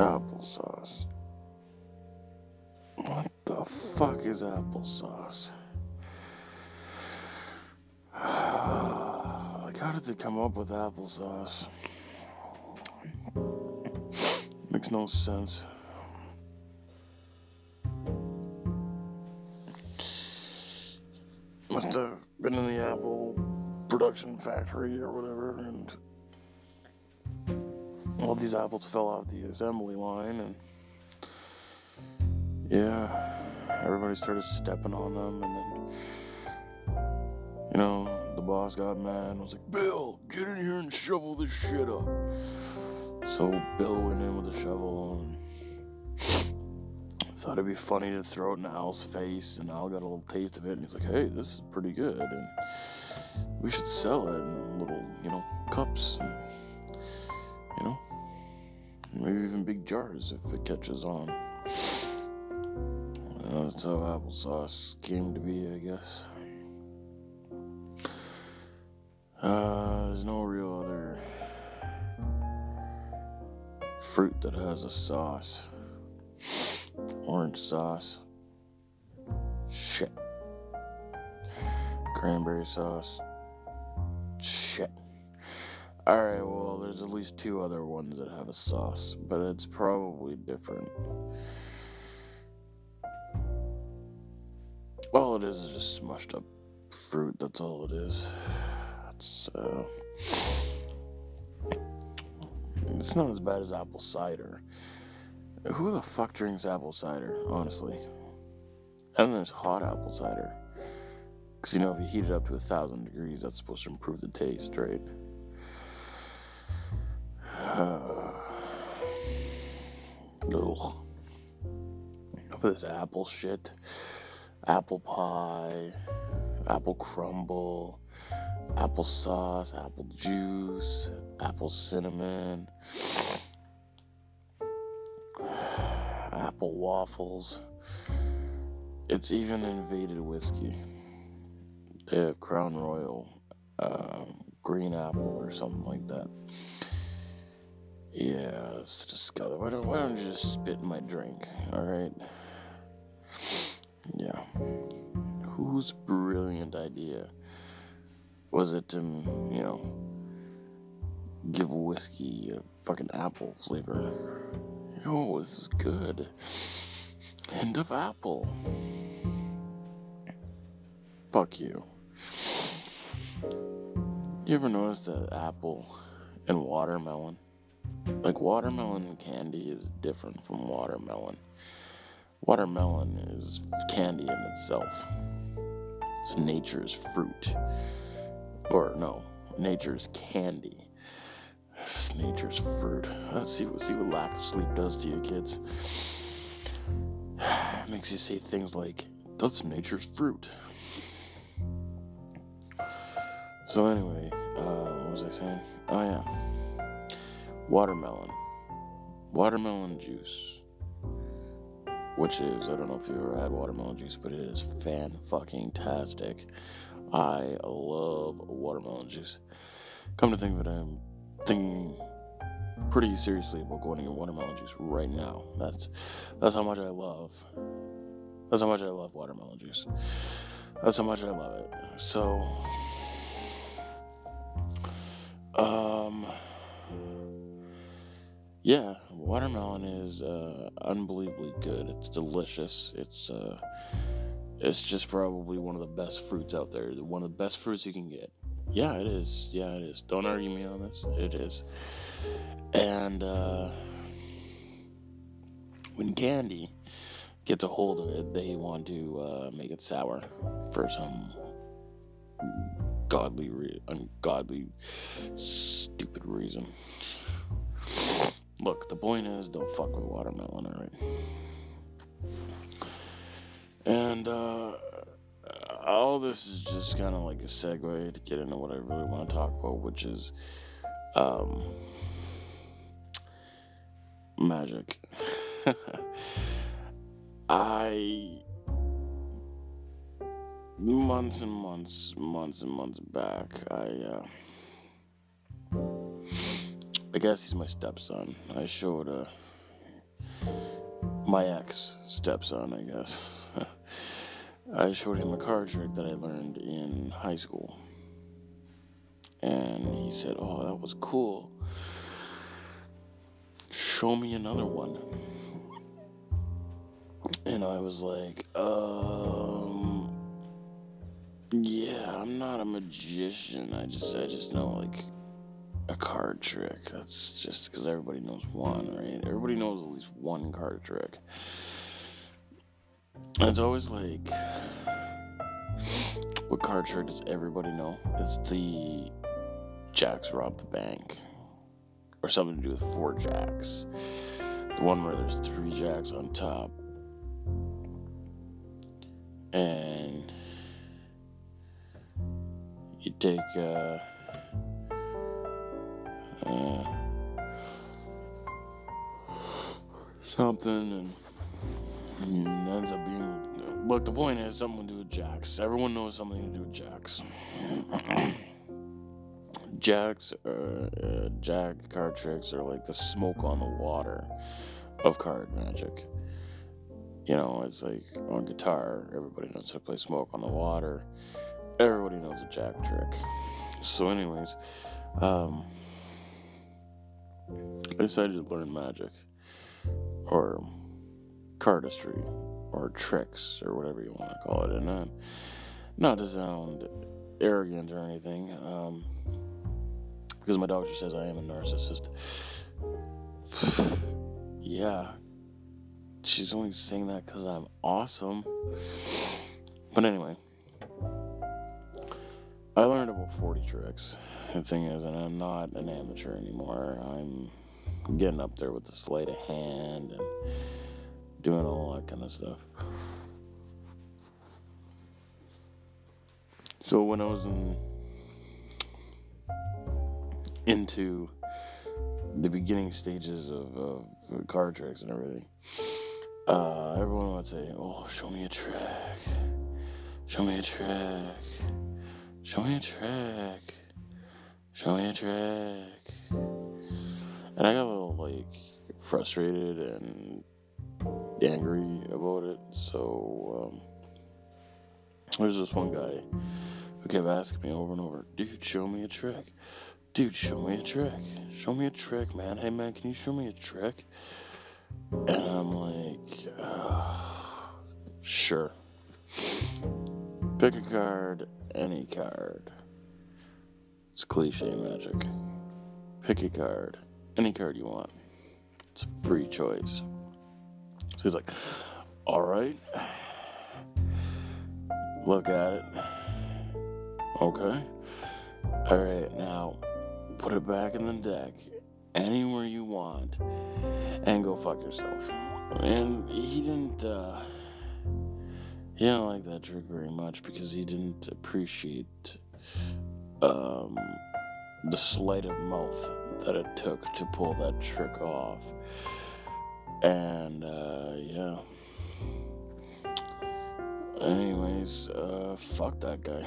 Applesauce. What the fuck is applesauce? like, how did they come up with applesauce? Makes no sense. Must have been in the apple production factory or whatever, and all these apples fell off the assembly line, and yeah, everybody started stepping on them, and then, you know, the boss got mad and was like, Bill, get in here and shovel this shit up. So Bill went in with a shovel and thought it'd be funny to throw it in Al's face, and Al got a little taste of it, and he's like, hey, this is pretty good, and we should sell it in little, you know, cups, and, you know, maybe even big jars if it catches on. That's how applesauce came to be, I guess. Uh, there's no real other fruit that has a sauce. Orange sauce. Shit. Cranberry sauce. Shit. Alright, well, there's at least two other ones that have a sauce, but it's probably different. All it is is just smushed up fruit, that's all it is. It's, uh. It's not as bad as apple cider. Who the fuck drinks apple cider, honestly? And then there's hot apple cider. Because, you know, if you heat it up to a thousand degrees, that's supposed to improve the taste, right? Uh, ugh. For this apple shit. Apple pie, apple crumble, apple sauce, apple juice, apple cinnamon, apple waffles. It's even invaded whiskey. They have Crown Royal, um, green apple, or something like that. Yeah, it's disgusting. Why don't, why don't you just spit my drink? All right. Yeah. Whose brilliant idea was it to, mm, you know, give whiskey a fucking apple flavor? Yo, this is good. Hint of apple. Fuck you. You ever notice that apple and watermelon? Like watermelon candy is different from watermelon. Watermelon is candy in itself. It's nature's fruit. Or no, nature's candy. It's nature's fruit. Let's see what see what lack of sleep does to you kids. makes you say things like, that's nature's fruit. So anyway, uh, what was I saying? Oh yeah. Watermelon. Watermelon juice which is I don't know if you ever had watermelon juice, but it is fan fucking tastic. I love watermelon juice. Come to think of it, I'm thinking pretty seriously about going to get watermelon juice right now. That's that's how much I love. That's how much I love watermelon juice. That's how much I love it. So, um, yeah, watermelon is uh, unbelievably good. It's delicious. It's uh, it's just probably one of the best fruits out there. One of the best fruits you can get. Yeah, it is. Yeah, it is. Don't argue me on this. It is. And uh, when candy gets a hold of it, they want to uh, make it sour for some godly, re- ungodly, stupid reason. Look, the point is, don't fuck with watermelon, alright? And, uh, all this is just kind of like a segue to get into what I really want to talk about, which is, um, magic. I months and months, months and months back, I uh, I guess he's my stepson. I showed uh, my ex stepson, I guess. I showed him a card trick that I learned in high school. And he said, Oh, that was cool. Show me another one. And I was like, um, yeah, I'm not a magician. I just, I just know like a card trick. That's just because everybody knows one, right? Everybody knows at least one card trick. It's always like, what card trick does everybody know? It's the Jacks rob the bank, or something to do with four Jacks. The one where there's three Jacks on top, and you take uh, something and it ends up being. But the point is something to do with jacks. Everyone knows something to do with jacks. jacks, uh, uh, jack card tricks are like the smoke on the water of card magic. You know, it's like on guitar, everybody knows how to play smoke on the water. Everybody knows a jack trick. So, anyways, um, I decided to learn magic or cardistry or tricks or whatever you want to call it. And uh, not to sound arrogant or anything, um, because my doctor says I am a narcissist. yeah, she's only saying that because I'm awesome. But anyway, I learned about 40 tricks. The thing is, and I'm not an amateur anymore. I'm getting up there with the sleight of hand and doing all that kind of stuff. So when I was in into the beginning stages of, of card tricks and everything, uh, everyone would say, "Oh, show me a trick, show me a trick, show me a trick, show me a trick," and I got a little like frustrated and angry about it. So um, there's this one guy who kept asking me over and over, "Dude, show me a trick." Dude, show me a trick. Show me a trick, man. Hey, man, can you show me a trick? And I'm like, uh, sure. Pick a card, any card. It's cliche magic. Pick a card, any card you want. It's a free choice. So he's like, all right. Look at it. Okay. All right, now put it back in the deck anywhere you want and go fuck yourself. And he didn't, uh, he didn't like that trick very much because he didn't appreciate, um, the sleight of mouth that it took to pull that trick off. And, uh, yeah. Anyways, uh, fuck that guy.